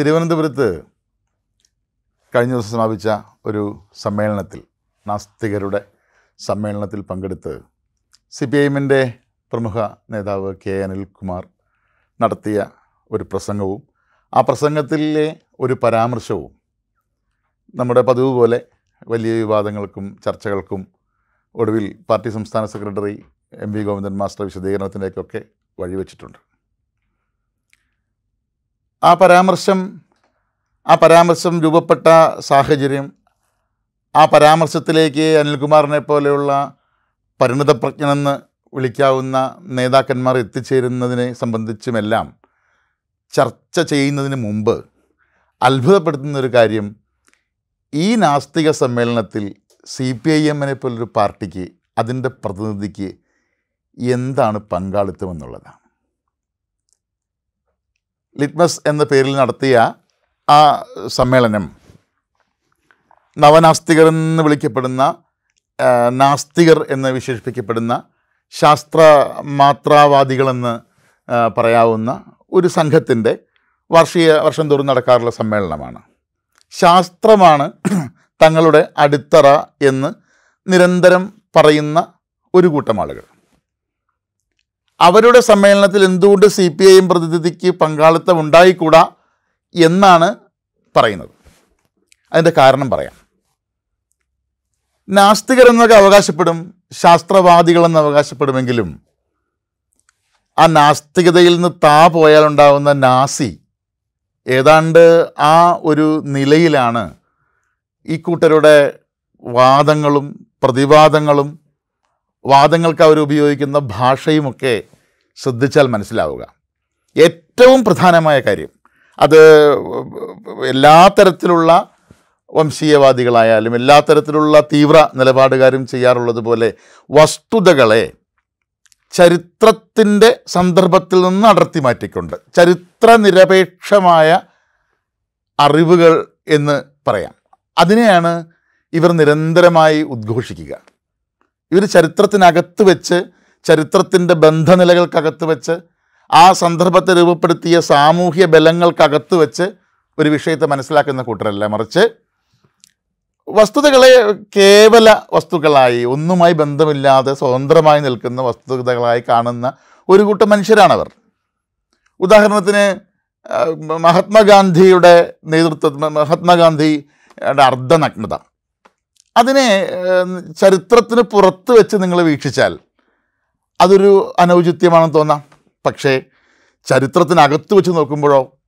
തിരുവനന്തപുരത്ത് കഴിഞ്ഞ ദിവസം സമാപിച്ച ഒരു സമ്മേളനത്തിൽ നാസ്തികരുടെ സമ്മേളനത്തിൽ പങ്കെടുത്ത് സി പി ഐഎമ്മിന്റെ പ്രമുഖ നേതാവ് കെ അനിൽകുമാർ നടത്തിയ ഒരു പ്രസംഗവും ആ പ്രസംഗത്തിലെ ഒരു പരാമർശവും നമ്മുടെ പതിവ് പോലെ വലിയ വിവാദങ്ങൾക്കും ചർച്ചകൾക്കും ഒടുവിൽ പാർട്ടി സംസ്ഥാന secretary M V Govindan master വിശദീകരണത്തിലേക്കൊക്കെ വഴിവെച്ചിട്ടുണ്ട്. ആ പരാമർശം ആ പരാമർശം രൂപപ്പെട്ട സാഹചര്യം ആ പരാമർശത്തിലേക്ക് അനിൽകുമാറിനെ പോലെയുള്ള പരിണിതപ്രജ്ഞനെന്ന് വിളിക്കാവുന്ന നേതാക്കന്മാർ എത്തിച്ചേരുന്നതിനെ സംബന്ധിച്ചുമെല്ലാം ചർച്ച ചെയ്യുന്നതിന് മുമ്പ് അത്ഭുതപ്പെടുത്തുന്ന ഒരു കാര്യം ഈ നാസ്തിക സമ്മേളനത്തിൽ സി പി ഐ എമ്മിനെ പോലൊരു പാർട്ടിക്ക് അതിന്റെ പ്രതിനിധിക്ക് എന്താണ് പങ്കാളിത്തം എന്നുള്ളതാണ് ലിറ്റ്മസ് എന്ന പേരിൽ നടത്തിയ ആ സമ്മേളനം നവനാസ്തികർ എന്ന് വിളിക്കപ്പെടുന്ന നാസ്തികർ എന്ന് വിശേഷിപ്പിക്കപ്പെടുന്ന ശാസ്ത്ര മാത്രാവാദികളെന്ന് പറയാവുന്ന ഒരു സംഘത്തിന്റെ വർഷീയ വർഷം തോറും നടക്കാറുള്ള സമ്മേളനമാണ്. ശാസ്ത്രമാണ് തങ്ങളുടെ അടിത്തറ എന്ന് നിരന്തരം പറയുന്ന ഒരു കൂട്ടം ആളുകൾ. അവരുടെ സമ്മേളനത്തിൽ എന്തുകൊണ്ട് സി പി ഐ എം പ്രതിനിധിക്ക് പങ്കാളിത്തം ഉണ്ടായിക്കൂടാ എന്നാണ് പറയുന്നത്. അതിന്റെ കാരണം പറയാം. നാസ്തികർ എന്നൊക്കെ അവകാശപ്പെടും ശാസ്ത്രവാദികളെന്ന് അവകാശപ്പെടുമെങ്കിലും ആ നാസ്തികതയിൽ നിന്ന് താ പോയാലുണ്ടാവുന്ന നാസി ഏതാണ്ട് ആ ഒരു നിലയിലാണ് ഈ കൂട്ടരുടെ വാദങ്ങളും പ്രതിവാദങ്ങളും വാദങ്ങൾക്ക് അവർ ഉപയോഗിക്കുന്ന ഭാഷയുമൊക്കെ ശ്രദ്ധിച്ചാൽ മനസ്സിലാവുക. ഏറ്റവും പ്രധാനമായ കാര്യം അത് എല്ലാ തരത്തിലുള്ള വംശീയവാദികളായാലും എല്ലാ തരത്തിലുള്ള തീവ്ര നിലപാടുകാരും ചെയ്യാറുള്ളതുപോലെ വസ്തുതകളെ ചരിത്രത്തിന്റെ സന്ദർഭത്തിൽ നിന്ന് അടർത്തി മാറ്റിക്കൊണ്ട് ചരിത്രനിരപേക്ഷമായ അറിവുകൾ എന്ന് പറയാം. അതിനെയാണ് ഇവർ നിരന്തരമായി ഉദ്ഘോഷിക്കുക. ഇവർ ചരിത്രത്തിനകത്ത് വെച്ച് ചരിത്രത്തിന്റെ ബന്ധനിലകൾക്കകത്ത് വെച്ച് ആ സന്ദർഭത്തെ രൂപപ്പെടുത്തിയ സാമൂഹ്യ ബലങ്ങൾക്കകത്ത് വെച്ച് ഒരു വിഷയത്തെ മനസ്സിലാക്കുന്ന കൂട്ടരല്ല? മറിച്ച് വസ്തുതകളെ കേവല വസ്തുക്കളായി ഒന്നുമായി ബന്ധമില്ലാതെ സ്വതന്ത്രമായി നിൽക്കുന്ന വസ്തുതകളായി കാണുന്ന ഒരു കൂട്ടം മനുഷ്യരാണവർ. ഉദാഹരണത്തിന് മഹാത്മാഗാന്ധിയുടെ നേതൃത്വ മഹാത്മാഗാന്ധിയുടെ അർദ്ധനഗ്നത. അതിനെ ചരിത്രത്തിന് പുറത്ത് വെച്ച് നിങ്ങൾ വീക്ഷിച്ചാൽ അതൊരു അനൗചിത്യമാണെന്ന് തോന്നാം. പക്ഷേ ചരിത്രത്തിനകത്ത് വെച്ച് നോക്കുമ്പോഴോ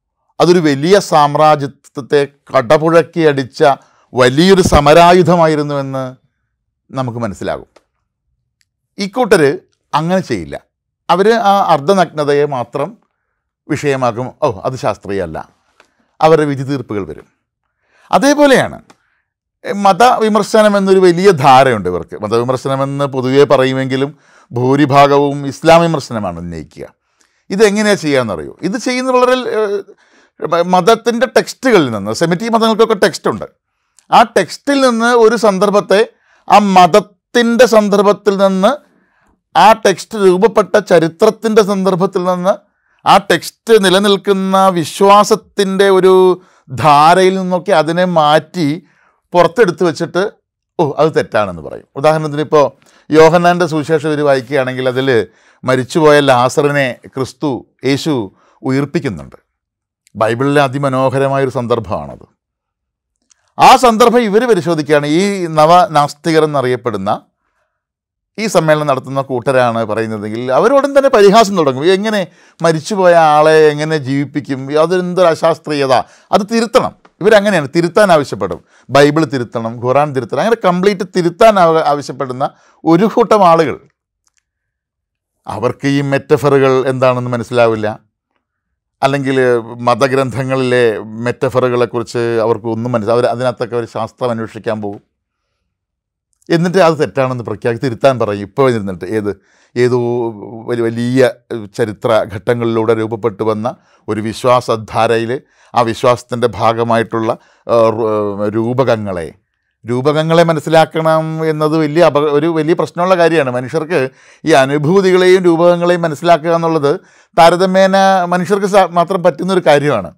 അതൊരു വലിയ സാമ്രാജ്യത്വത്തെ കടപുഴക്കി അടിച്ച വലിയൊരു സമരായുധമായിരുന്നുവെന്ന് നമുക്ക് മനസ്സിലാകും. ഇക്കൂട്ടർ അങ്ങനെ ചെയ്യില്ല. അവർ ആ അർദ്ധനഗ്നതയെ മാത്രം വിഷയമാക്കും. ഓ അത് ശാസ്ത്രീയമല്ല അവരുടെ വിധി തീർപ്പുകൾ വരും. അതേപോലെയാണ് മതവിമർശനം എന്നൊരു വലിയ ധാരയുണ്ട് ഇവർക്ക്. മതവിമർശനമെന്ന് പൊതുവേ പറയുമെങ്കിലും ഭൂരിഭാഗവും ഇസ്ലാം വിമർശനമാണ് ഉന്നയിക്കുക. ഇതെങ്ങനെയാണ് ചെയ്യാമെന്നറിയോ ഇത് ചെയ്യുന്ന വളരെ മതത്തിന്റെ ടെക്സ്റ്റുകളിൽ നിന്ന് സെമിറ്റി മതങ്ങൾക്കൊക്കെ ടെക്സ്റ്റുണ്ട്. ആ ടെക്സ്റ്റിൽ നിന്ന് ഒരു സന്ദർഭത്തെ ആ മതത്തിന്റെ സന്ദർഭത്തിൽ നിന്ന് ആ ടെക്സ്റ്റ് രൂപപ്പെട്ട ചരിത്രത്തിന്റെ സന്ദർഭത്തിൽ നിന്ന് ആ ടെക്സ്റ്റ് നിലനിൽക്കുന്ന വിശ്വാസത്തിന്റെ ഒരു ധാരയിൽ നിന്നൊക്കെ അതിനെ മാറ്റി പുറത്തെടുത്ത് വെച്ചിട്ട് ഓ അത് തെറ്റാണെന്ന് പറയും. ഉദാഹരണത്തിന് ഇപ്പോൾ യോഹന്നാന്റെ സുവിശേഷം ഇവർ വായിക്കുകയാണെങ്കിൽ അതിൽ മരിച്ചുപോയ ലാസറിനെ ക്രിസ്തു യേശു ഉയർപ്പിക്കുന്നുണ്ട്. ബൈബിളിലെ അതിമനോഹരമായൊരു സന്ദർഭമാണത്. ആ സന്ദർഭം ഇവർ പരിശോധിക്കുകയാണ്. ഈ നവനാസ്തികർ എന്നറിയപ്പെടുന്ന ഈ സമ്മേളനം നടത്തുന്ന കൂട്ടരാണ് പറയുന്നതെങ്കിൽ അവരോടൻ തന്നെ പരിഹാസം തുടങ്ങും. എങ്ങനെ മരിച്ചുപോയ ആളെ എങ്ങനെ ജീവിപ്പിക്കും? അതെന്തൊരു അശാസ്ത്രീയത. അത് തിരുത്തണം. ഇവരങ്ങനെയാണ് തിരുത്താൻ ആവശ്യപ്പെടും. ബൈബിൾ തിരുത്തണം ഖുറാൻ തിരുത്തണം അങ്ങനെ കംപ്ലീറ്റ് തിരുത്താൻ ആവ- ആവശ്യപ്പെടുന്ന ഒരു കൂട്ടം ആളുകൾ. അവർക്ക് ഈ മെറ്റഫറുകൾ എന്താണെന്ന് മനസ്സിലാവില്ല. അല്ലെങ്കിൽ മതഗ്രന്ഥങ്ങളിലെ മെറ്റഫറുകളെക്കുറിച്ച് അവർക്ക് ഒന്നും മനസ്സിലാവും അവർ അതിനകത്തൊക്കെ ഒരു ശാസ്ത്രം അന്വേഷിക്കാൻ പോകും എന്നിട്ട് അത് തെറ്റാണെന്ന് പ്രഖ്യാപി തിരുത്താൻ പറയും. ഇപ്പോൾ ഇരുന്നിട്ട് ഏത് ഏതോ വലിയ വലിയ ചരിത്ര ഘട്ടങ്ങളിലൂടെ രൂപപ്പെട്ടു വന്ന ഒരു വിശ്വാസധാരയിൽ ആ വിശ്വാസത്തിന്റെ ഭാഗമായിട്ടുള്ള രൂപകങ്ങളെ. രൂപകങ്ങളെ മനസ്സിലാക്കണം എന്നത് വലിയ അപ ഒരു വലിയ പ്രശ്നമുള്ള കാര്യമാണ്. മനുഷ്യർക്ക് ഈ അനുഭൂതികളെയും രൂപകങ്ങളെയും മനസ്സിലാക്കുക എന്നുള്ളത് താരതമ്യേന മനുഷ്യർക്ക് മാത്രം പറ്റുന്നൊരു കാര്യമാണ്.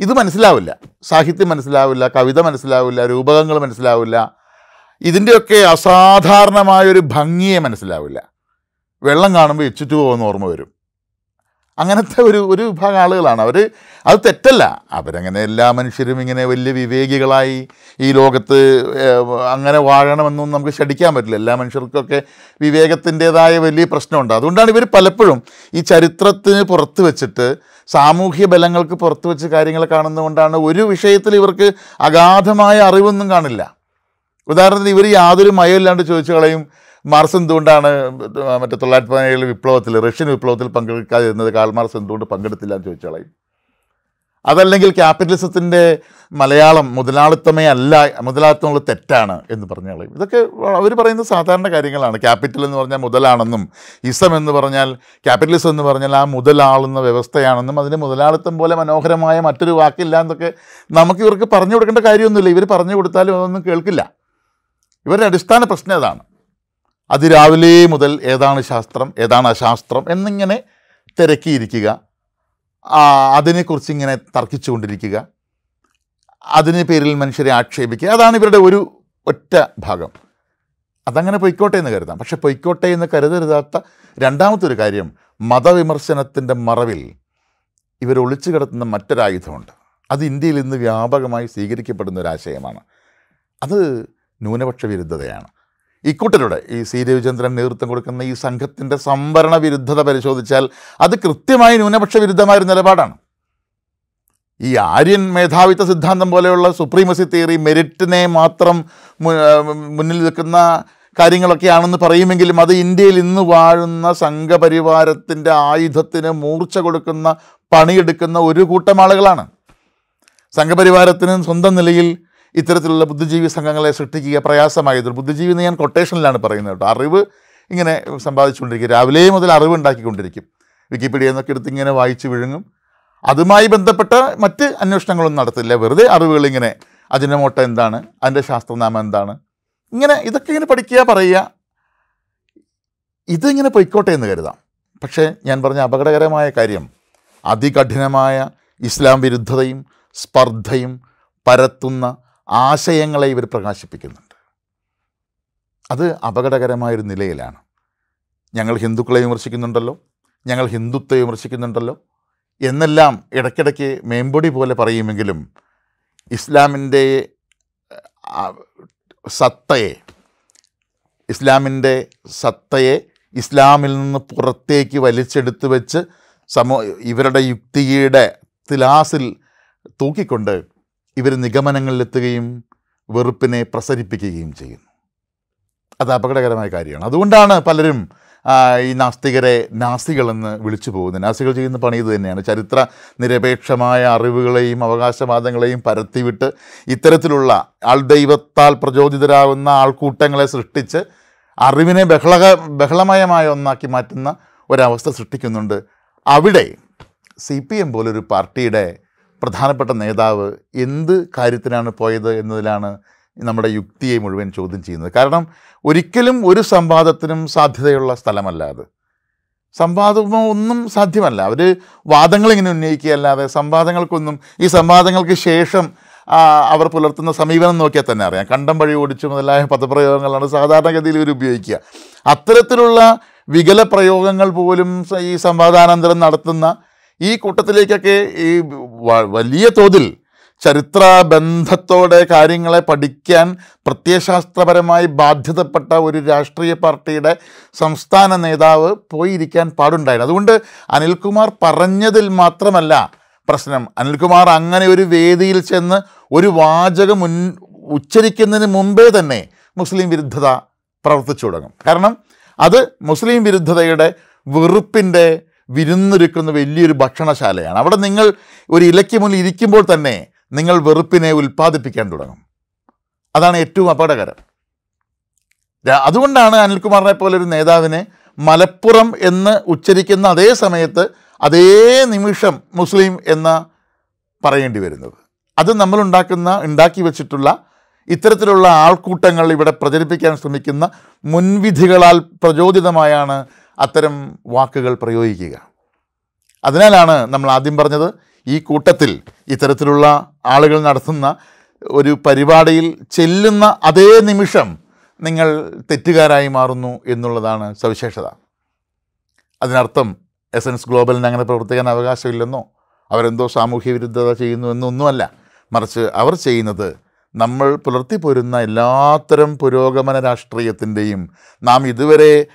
ഇത് മനസ്സിലാവില്ല. സാഹിത്യം മനസ്സിലാവില്ല കവിത മനസ്സിലാവില്ല രൂപകങ്ങൾ മനസ്സിലാവില്ല ഇതിന്റെയൊക്കെ അസാധാരണമായൊരു ഭംഗിയെ മനസ്സിലാവില്ല. വെള്ളം കാണുമ്പോൾ എച്ചിട്ട് പോകുന്ന ഓർമ്മ വരും. അങ്ങനത്തെ ഒരു ഒരു വിഭാഗം ആളുകളാണ്. അവർ അത് തെറ്റല്ല. അവരങ്ങനെ എല്ലാ മനുഷ്യരും ഇങ്ങനെ വലിയ വിവേകികളായി ഈ ലോകത്ത് അങ്ങനെ വാഴണമെന്നൊന്നും നമുക്ക് ശടിക്കാൻ പറ്റില്ല. എല്ലാ മനുഷ്യർക്കൊക്കെ വിവേകത്തിന്റേതായ വലിയ പ്രശ്നമുണ്ട്. അതുകൊണ്ടാണ് ഇവർ പലപ്പോഴും ഈ ചരിത്രത്തിന് പുറത്ത് വെച്ചിട്ട് സാമൂഹ്യ ബലങ്ങൾക്ക് പുറത്ത് വെച്ച് കാര്യങ്ങൾ കാണുന്നതുകൊണ്ടാണ് ഒരു വിഷയത്തിൽ ഇവർക്ക് അഗാധമായ അറിവൊന്നും കാണില്ല. ഉദാഹരണത്തിന് ഇവർ യാതൊരു മയമില്ലാണ്ട് ചോദിച്ചു കളയും. മാർസ് എന്തുകൊണ്ടാണ് മറ്റേ തൊള്ളായിരത്തി പതിനേഴിൽ വിപ്ലവത്തിൽ റഷ്യൻ വിപ്ലവത്തിൽ പങ്കെടുക്കാതിരുന്നത്? കാൾ മാർസ് എന്തുകൊണ്ട് പങ്കെടുത്തില്ല എന്ന് ചോദിച്ചു കളയും. അതല്ലെങ്കിൽ ക്യാപിറ്റലിസത്തിന്റെ മലയാളം മുതലാളിത്തമേ അല്ല മുതലാളിത്തമുള്ള തെറ്റാണ് എന്ന് പറഞ്ഞ കളയും. ഇതൊക്കെ അവർ പറയുന്ന സാധാരണ കാര്യങ്ങളാണ്. ക്യാപിറ്റൽ എന്ന് പറഞ്ഞാൽ മുതലാണെന്നും ഇസം എന്ന് പറഞ്ഞാൽ ക്യാപിറ്റലിസം എന്ന് പറഞ്ഞാൽ ആ മുതലാളുന്ന വ്യവസ്ഥയാണെന്നും അതിന് മുതലാളിത്തം പോലെ മനോഹരമായ മറ്റൊരു വാക്കില്ല എന്നൊക്കെ നമുക്ക് ഇവർക്ക് പറഞ്ഞു കൊടുക്കേണ്ട കാര്യമൊന്നുമില്ല. ഇവർ പറഞ്ഞു കൊടുത്താലും അതൊന്നും കേൾക്കില്ല. ഇവരുടെ അടിസ്ഥാന പ്രശ്നം ഏതാണ്? അതിരാവിലെ മുതൽ ഏതാണ് ശാസ്ത്രം ഏതാണ് അശാസ്ത്രം എന്നിങ്ങനെ തിരക്കിയിരിക്കുക. അതിനെക്കുറിച്ച് ഇങ്ങനെ തർക്കിച്ചുകൊണ്ടിരിക്കുക. അതിന് പേരിൽ മനുഷ്യരെ ആക്ഷേപിക്കുക. അതാണ് ഇവരുടെ ഒരു ഒറ്റ ഭാഗം. അതങ്ങനെ പൊയ്ക്കോട്ടെ എന്ന് കരുതാം. പക്ഷെ പൊയ്ക്കോട്ടെ എന്ന് കരുതരുതാത്ത രണ്ടാമത്തെ ഒരു കാര്യം മതവിമർശനത്തിന്റെ മറവിൽ ഇവർ ഒളിച്ചു കിടത്തുന്ന മറ്റൊരായുധമുണ്ട്. അത് ഇന്ത്യയിൽ ഇന്ന് വ്യാപകമായി സ്വീകരിക്കപ്പെടുന്ന ഒരു ആശയമാണ് അത് ന്യൂനപക്ഷ വിരുദ്ധതയാണ് ഇക്കൂട്ടരുടെ ഈ സി. രവിചന്ദ്രൻ നേതൃത്വം കൊടുക്കുന്ന ഈ സംഘത്തിന്റെ സംവരണ വിരുദ്ധത പരിശോധിച്ചാൽ അത് കൃത്യമായി ന്യൂനപക്ഷ വിരുദ്ധമായ ഒരു നിലപാടാണ്. ഈ ആര്യൻ മേധാവിത്വ സിദ്ധാന്തം പോലെയുള്ള സുപ്രീമസി തിയറി മെരിറ്റിനെ മാത്രം മുന്നിൽ നിൽക്കുന്ന കാര്യങ്ങളൊക്കെയാണെന്ന് പറയുമെങ്കിലും അത് ഇന്ത്യയിൽ ഇന്ന് വാഴുന്ന സംഘപരിവാരത്തിന്റെ ആയുധത്തിന് മൂർച്ച കൊടുക്കുന്ന പണിയെടുക്കുന്ന ഒരു കൂട്ടം ആളുകളാണ്. സംഘപരിവാരത്തിന് സ്വന്തം നിലയിൽ ഇത്തരത്തിലുള്ള ബുദ്ധിജീവി സംഘങ്ങളെ സൃഷ്ടിക്കുക പ്രയാസമായത് ബുദ്ധിജീവി എന്ന് ഞാൻ കൊട്ടേഷനിലാണ് പറയുന്നത് കേട്ടോ. അറിവ് ഇങ്ങനെ സമ്പാദിച്ചുകൊണ്ടിരിക്കും. രാവിലെ മുതൽ അറിവ് ഉണ്ടാക്കിക്കൊണ്ടിരിക്കും. വിക്കിപീഡിയ എന്നൊക്കെ എടുത്ത് ഇങ്ങനെ വായിച്ച് വിഴുങ്ങും. അതുമായി ബന്ധപ്പെട്ട മറ്റ് അന്വേഷണങ്ങളൊന്നും നടത്തില്ല. വെറുതെ അറിവുകൾ ഇങ്ങനെ അജിനമോട്ട എന്താണ്? അതിന്റെ ശാസ്ത്രനാമം എന്താണ്? ഇങ്ങനെ ഇതൊക്കെ ഇങ്ങനെ പഠിക്കുക പറയുക. ഇതിങ്ങനെ പൊയ്ക്കോട്ടെ എന്ന് കരുതാം. പക്ഷേ ഞാൻ പറഞ്ഞ അപകടകരമായ കാര്യം അതികഠിനമായ ഇസ്ലാം വിരുദ്ധതയും സ്പർദ്ധയും പരത്തുന്ന ആശയങ്ങളെ ഇവർ പ്രകാശിപ്പിക്കുന്നുണ്ട്. അത് അപകടകരമായൊരു നിലയിലാണ്. ഞങ്ങൾ ഹിന്ദുക്കളെ വിമർശിക്കുന്നുണ്ടല്ലോ ഞങ്ങൾ ഹിന്ദുത്വത്തെ വിമർശിക്കുന്നുണ്ടല്ലോ എന്നെല്ലാം ഇടയ്ക്കിടയ്ക്ക് മേമ്പൊടി പോലെ പറയുമെങ്കിലും ഇസ്ലാമിന്റെ സത്തയെ ഇസ്ലാമിന്റെ സത്തയെ ഇസ്ലാമിൽ നിന്ന് പുറത്തേക്ക് വലിച്ചെടുത്ത് വെച്ച് സമൂ ഇവരുടെ യുക്തിയുടെ തിലാസിൽ തൂക്കിക്കൊണ്ട് ഇവർ നിഗമനങ്ങളിലെത്തുകയും വെറുപ്പിനെ പ്രസരിപ്പിക്കുകയും ചെയ്യുന്നു. അത് അപകടകരമായ കാര്യമാണ്. അതുകൊണ്ടാണ് പലരും ഈ നാസ്തികരെ നാസികളെന്ന് വിളിച്ചു പോകുന്നത്. നാസികൾ ചെയ്യുന്ന പണി ഇത് തന്നെയാണ്. ചരിത്ര നിരപേക്ഷമായ അറിവുകളെയും അവകാശവാദങ്ങളെയും പരത്തിവിട്ട് ഇത്തരത്തിലുള്ള ആൾ ദൈവത്താൽ പ്രചോദിതരാകുന്ന ആൾക്കൂട്ടങ്ങളെ സൃഷ്ടിച്ച് അറിവിനെ ബഹളക ബഹളമയമായ ഒന്നാക്കി മാറ്റുന്ന ഒരവസ്ഥ സൃഷ്ടിക്കുന്നുണ്ട്. അവിടെ സി പി എം പോലൊരു പാർട്ടിയുടെ പ്രധാനപ്പെട്ട നേതാവ് എന്ത് കാര്യത്തിനാണ് പോയത് എന്നതിലാണ് നമ്മുടെ യുക്തിയെ മുഴുവൻ ചോദ്യം ചെയ്യുന്നത്. കാരണം ഒരിക്കലും ഒരു സംവാദത്തിനും സാധ്യതയുള്ള സ്ഥലമല്ല അത്. സംവാദമോ ഒന്നും സാധ്യമല്ല. അവർ വാദങ്ങൾ ഇങ്ങനെ ഉന്നയിക്കുകയല്ലാതെ സംവാദങ്ങൾക്കൊന്നും ഈ സംവാദങ്ങൾക്ക് ശേഷം അവർ പുലർത്തുന്ന സമീപനം നോക്കിയാൽ തന്നെ അറിയാം. കണ്ടം വഴി ഓടിച്ചു മുതലായ പദപ്രയോഗങ്ങളാണ് സാധാരണഗതിയിൽ ഇവർ ഉപയോഗിക്കുക. അത്തരത്തിലുള്ള വികല പ്രയോഗങ്ങൾ പോലും ഈ സംവാദാനന്തരം നടത്തുന്ന ഈ കൂട്ടത്തിലേക്കൊക്കെ ഈ വലിയ തോതിൽ ചരിത്ര ബന്ധത്തോടെ കാര്യങ്ങളെ പഠിക്കാൻ പ്രത്യയശാസ്ത്രപരമായി ബാധ്യതപ്പെട്ട ഒരു രാഷ്ട്രീയ പാർട്ടിയുടെ സംസ്ഥാന നേതാവ് പോയിരിക്കാൻ പാടുണ്ടായിരുന്നു അതുകൊണ്ട് അനിൽകുമാർ പറഞ്ഞതിൽ മാത്രമല്ല പ്രശ്നം. അനിൽകുമാർ അങ്ങനെ ഒരു വേദിയിൽ ചെന്ന് ഒരു വാചകം മുൻ ഉച്ചരിക്കുന്നതിന് മുമ്പേ തന്നെ മുസ്ലിം വിരുദ്ധത പ്രവർത്തിച്ചു തുടങ്ങും. കാരണം അത് മുസ്ലിം വിരുദ്ധതയുടെ വെറുപ്പിന്റെ വിരുന്നൊരുക്കുന്ന വലിയൊരു ഭക്ഷണശാലയാണ്. അവിടെ നിങ്ങൾ ഒരു ഇലയ്ക്ക് മുന്നിൽ ഇരിക്കുമ്പോൾ തന്നെ നിങ്ങൾ വെറുപ്പിനെ ഉൽപ്പാദിപ്പിക്കാൻ തുടങ്ങും. അതാണ് ഏറ്റവും അപകടകരം. അതുകൊണ്ടാണ് അനിൽകുമാറിനെ പോലെ ഒരു നേതാവിനെ മലപ്പുറം എന്ന് ഉച്ചരിക്കുന്ന അതേ സമയത്ത് അതേ നിമിഷം മുസ്ലിം എന്ന് പറയേണ്ടി വരുന്നത്. അത് നമ്മളുണ്ടാക്കുന്ന ഉണ്ടാക്കി വെച്ചിട്ടുള്ള ഇത്തരത്തിലുള്ള ആൾക്കൂട്ടങ്ങൾ ഇവിടെ പ്രചരിപ്പിക്കാൻ ശ്രമിക്കുന്ന മുൻവിധികളാൽ പ്രചോദിതമായാണ് അത്തരം വാക്കുകൾ പ്രയോഗിക്കുക. അതിനാലാണ് നമ്മൾ ആദ്യം പറഞ്ഞത് ഈ കൂട്ടത്തിൽ ഇത്തരത്തിലുള്ള ആളുകൾ നടത്തുന്ന ഒരു പരിപാടിയിൽ ചെല്ലുന്ന അതേ നിമിഷം നിങ്ങൾ തെറ്റുകാരായി മാറുന്നു എന്നുള്ളതാണ് സവിശേഷത. അതിനർത്ഥം എസൻസ് ഗ്ലോബലിന് അങ്ങനെ പ്രവർത്തിക്കാൻ അവകാശമില്ലെന്നോ അവരെന്തോ സാമൂഹ്യ വിരുദ്ധത ചെയ്യുന്നു എന്നൊന്നുമല്ല. മറിച്ച് അവർ ചെയ്യുന്നത് നമ്മൾ പുലർത്തിപ്പോരുന്ന എല്ലാത്തരം പുരോഗമന രാഷ്ട്രീയത്തിന്റെയും നാം ഇതുവരെ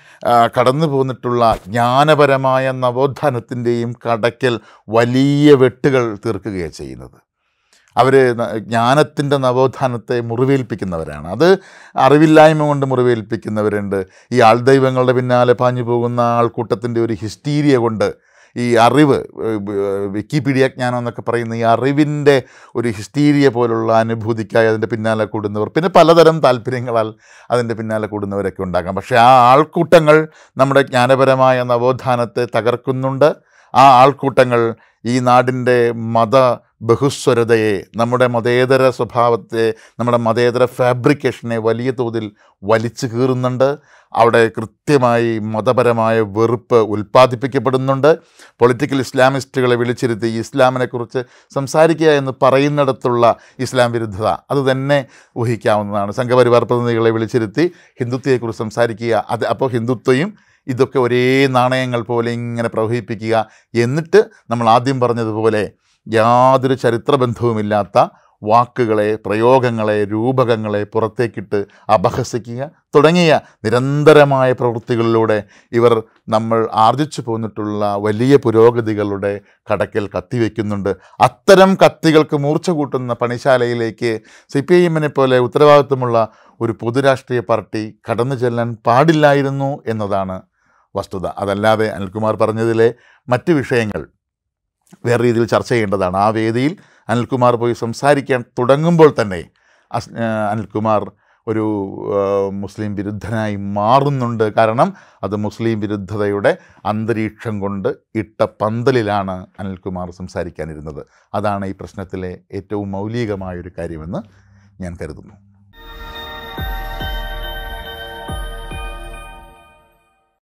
കടന്നു പോന്നിട്ടുള്ള ജ്ഞാനപരമായ നവോത്ഥാനത്തിന്റെയും കടക്കൽ വലിയ വെട്ടുകൾ തീർക്കുകയാണ് ചെയ്യുന്നത്. അവർ ജ്ഞാനത്തിന്റെ നവോത്ഥാനത്തെ മുറിവേൽപ്പിക്കുന്നവരാണ്. അത് അറിവില്ലായ്മ കൊണ്ട് മുറിവേൽപ്പിക്കുന്നവരുണ്ട്. ഈ ആൾദൈവങ്ങളുടെ പിന്നാലെ പാഞ്ഞു പോകുന്ന ആൾക്കൂട്ടത്തിന്റെ ഒരു ഹിസ്റ്റീരിയ കൊണ്ട് ഈ അറിവ് വിക്കിപീഡിയ ജ്ഞാനം എന്നൊക്കെ പറയുന്ന ഈ അറിവിന്റെ ഒരു ഹിസ്റ്റീരിയ പോലുള്ള അനുഭൂതിക്കായി അതിന്റെ പിന്നാലെ കൂടുന്നവർ പിന്നെ പലതരം താല്പര്യങ്ങളാൽ അതിന്റെ പിന്നാലെ കൂടുന്നവരൊക്കെ ഉണ്ടാകാം. പക്ഷേ ആ ആൾക്കൂട്ടങ്ങൾ നമ്മുടെ ജ്ഞാനപരമായ നവോത്ഥാനത്തെ തകർക്കുന്നുണ്ട്. ആ ആൾക്കൂട്ടങ്ങൾ ഈ നാടിന്റെ മത ബഹുസ്വരതയെ നമ്മുടെ മതേതര സ്വഭാവത്തെ നമ്മുടെ മതേതര ഫാബ്രിക്കേഷനെ വലിയ തോതിൽ വലിച്ചു കീറുന്നുണ്ട്. അവിടെ കൃത്യമായി മതപരമായ വെറുപ്പ് ഉൽപ്പാദിപ്പിക്കപ്പെടുന്നുണ്ട്. പൊളിറ്റിക്കൽ ഇസ്ലാമിസ്റ്റുകളെ വിളിച്ചിരുത്തി ഇസ്ലാമിനെക്കുറിച്ച് സംസാരിക്കുക എന്ന് പറയുന്നിടത്തുള്ള ഇസ്ലാം വിരുദ്ധത അത് തന്നെ ഊഹിക്കാവുന്നതാണ്. സംഘപരിവാർ പ്രതിനിധികളെ വിളിച്ചിരുത്തി ഹിന്ദുത്വയെക്കുറിച്ച് സംസാരിക്കുക അത് അപ്പോൾ ഹിന്ദുത്വയും ഇതൊക്കെ ഒരേ നാണയങ്ങൾ പോലെ ഇങ്ങനെ പ്രവഹിപ്പിക്കുക എന്നിട്ട് നമ്മൾ ആദ്യം പറഞ്ഞതുപോലെ യാതൊരു ചരിത്രബന്ധവുമില്ലാത്ത വാക്കുകളെ പ്രയോഗങ്ങളെ രൂപകങ്ങളെ പുറത്തേക്കിട്ട് അപഹസിക്കുക തുടങ്ങിയ നിരന്തരമായ പ്രവൃത്തികളിലൂടെ ഇവർ നമ്മൾ ആർജിച്ചു പോന്നിട്ടുള്ള വലിയ പുരോഗതികളുടെ കടക്കൽ കത്തിവെക്കുന്നുണ്ട്. അത്തരം കത്തികൾക്ക് മൂർച്ച കൂട്ടുന്ന പണിശാലയിലേക്ക് സി പി ഐ എമ്മിനെ പോലെ ഉത്തരവാദിത്വമുള്ള ഒരു പൊതുരാഷ്ട്രീയ പാർട്ടി കടന്നു ചെല്ലാൻ പാടില്ലായിരുന്നു എന്നതാണ് വസ്തുത. അതല്ലാതെ അനിൽകുമാർ പറഞ്ഞതിലെ മറ്റ് വിഷയങ്ങൾ വേറെ രീതിയിൽ ചർച്ച ചെയ്യേണ്ടതാണ്. ആ വേദിയിൽ അനിൽകുമാർ പോയി സംസാരിക്കാൻ തുടങ്ങുമ്പോൾ തന്നെ അനിൽകുമാർ ഒരു മുസ്ലിം വിരുദ്ധനായി മാറുന്നുണ്ട്. കാരണം അത് മുസ്ലിം വിരുദ്ധതയുടെ അന്തരീക്ഷം കൊണ്ട് ഇട്ട പന്തലിലാണ് അനിൽകുമാർ സംസാരിക്കാനിരുന്നത്. അതാണ് ഈ പ്രശ്നത്തിലെ ഏറ്റവും മൗലികമായൊരു കാര്യമെന്ന് ഞാൻ കരുതുന്നു.